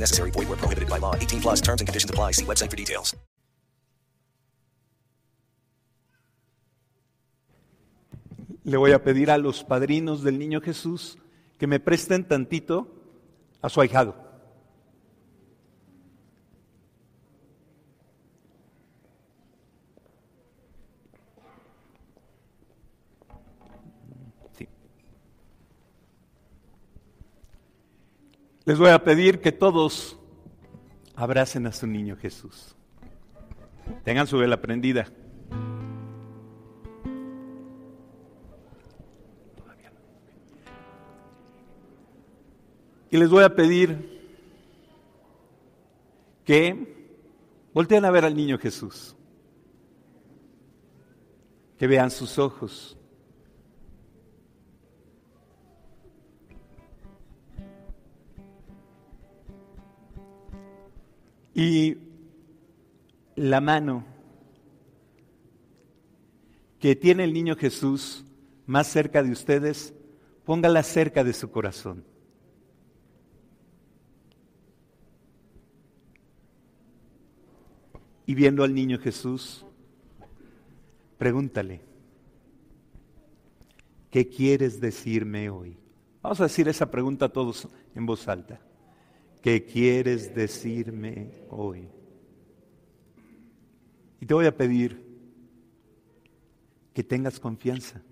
Necessary. Void prohibited by law. 18 plus terms and conditions apply. See website for details. Le voy a pedir a los padrinos del niño Jesús que me presten tantito a su ahijado. Les voy a pedir que todos abracen a su niño Jesús. Tengan su vela prendida. Y les voy a pedir que volteen a ver al niño Jesús, que vean sus ojos. Y la mano que tiene el niño Jesús más cerca de ustedes, póngala cerca de su corazón. y viendo al niño Jesús, pregúntale, ¿qué quieres decirme hoy? Vamos a decir esa pregunta todos en voz alta. ¿Qué quieres decirme hoy? Y te voy a pedir que tengas confianza.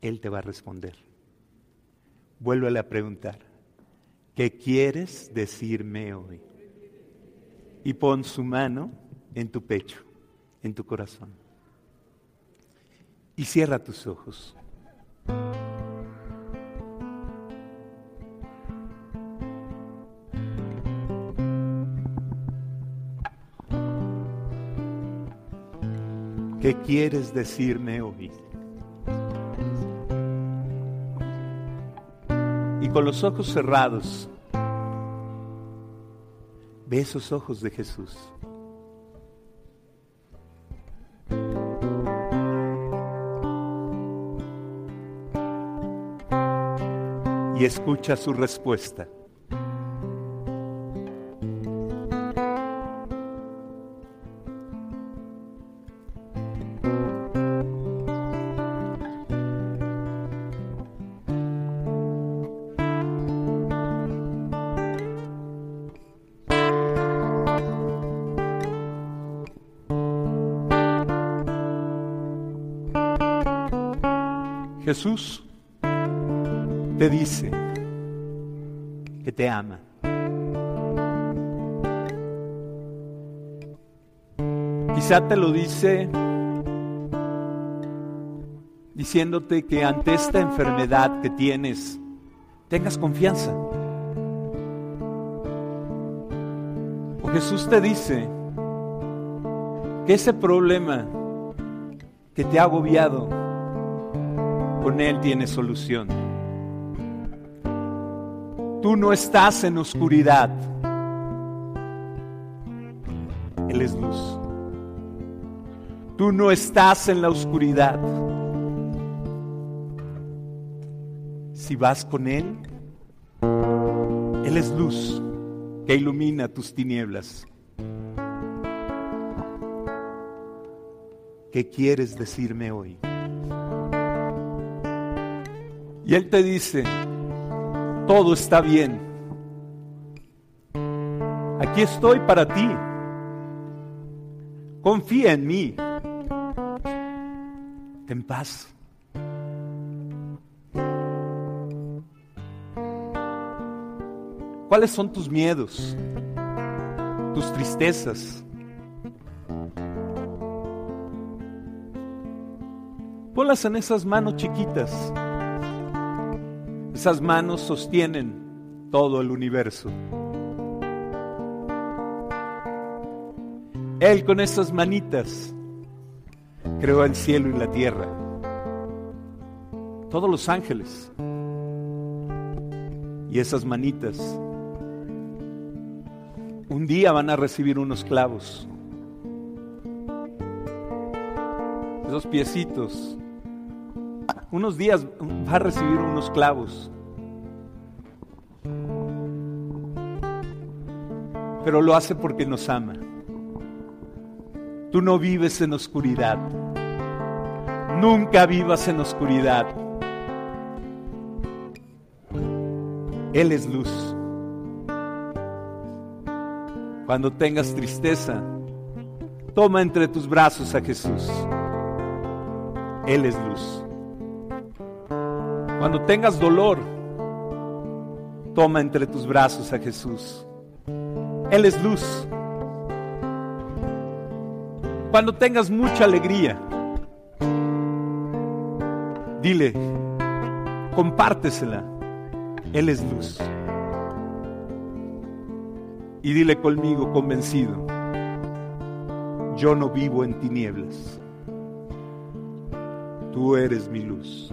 Él te va a responder. Vuélvele a preguntar, ¿qué quieres decirme hoy? y pon su mano en tu pecho, en tu corazón. Y cierra tus ojos. ¿Qué quieres decirme hoy? Y con los ojos cerrados, Ve esos ojos de Jesús. Y escucha su respuesta. Jesús te dice que te ama. Quizá te lo dice diciéndote que ante esta enfermedad que tienes, tengas confianza. O Jesús te dice que ese problema que te ha agobiado, con Él tiene solución. Tú no estás en oscuridad. Él es luz. Tú no estás en la oscuridad. Si vas con Él, Él es luz que ilumina tus tinieblas. ¿Qué quieres decirme hoy? Y Él te dice, todo está bien. Aquí estoy para ti. Confía en mí. Ten paz. ¿Cuáles son tus miedos? Tus tristezas. Ponlas en esas manos chiquitas. Esas manos sostienen todo el universo. Él con esas manitas creó el cielo y la tierra. Todos los ángeles. Y esas manitas un día van a recibir unos clavos. Esos piecitos. Unos días va a recibir unos clavos. Pero lo hace porque nos ama. Tú no vives en oscuridad. Nunca vivas en oscuridad. Él es luz. Cuando tengas tristeza, toma entre tus brazos a Jesús. Él es luz. Cuando tengas dolor, toma entre tus brazos a Jesús. Él es luz. Cuando tengas mucha alegría, dile, compártesela. Él es luz. Y dile conmigo convencido, yo no vivo en tinieblas. Tú eres mi luz.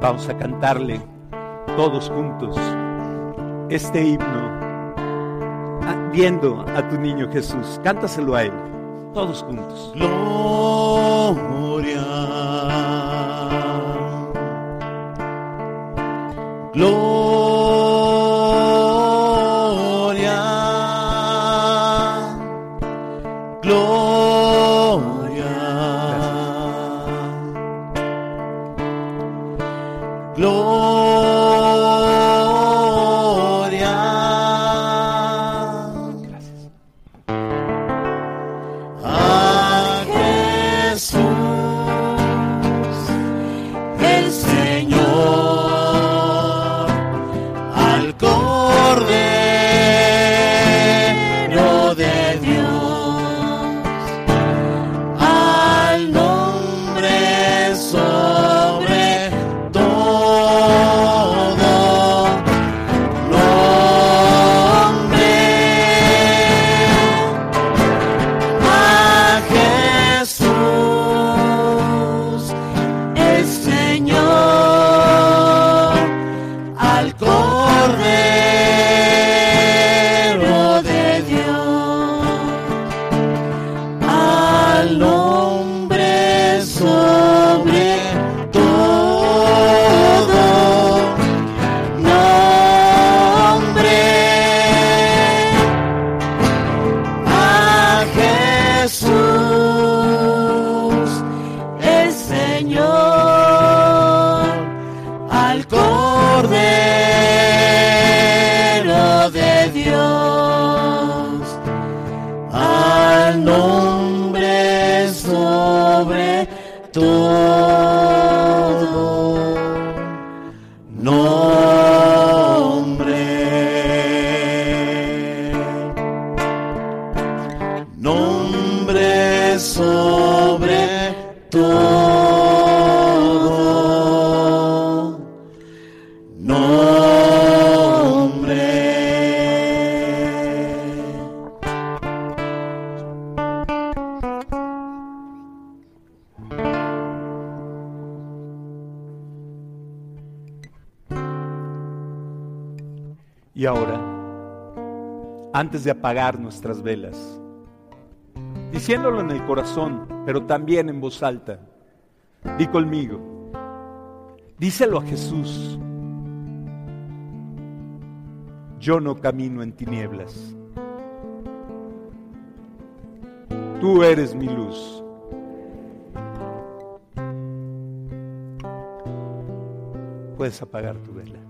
Vamos a cantarle todos juntos este himno ah, viendo a tu niño Jesús. Cántaselo a él, todos juntos. Gloria. Nombre sobre todo. Nombre. Nombre sobre Y ahora, antes de apagar nuestras velas, diciéndolo en el corazón, pero también en voz alta, di conmigo, díselo a Jesús, yo no camino en tinieblas, tú eres mi luz. Puedes apagar tu vela.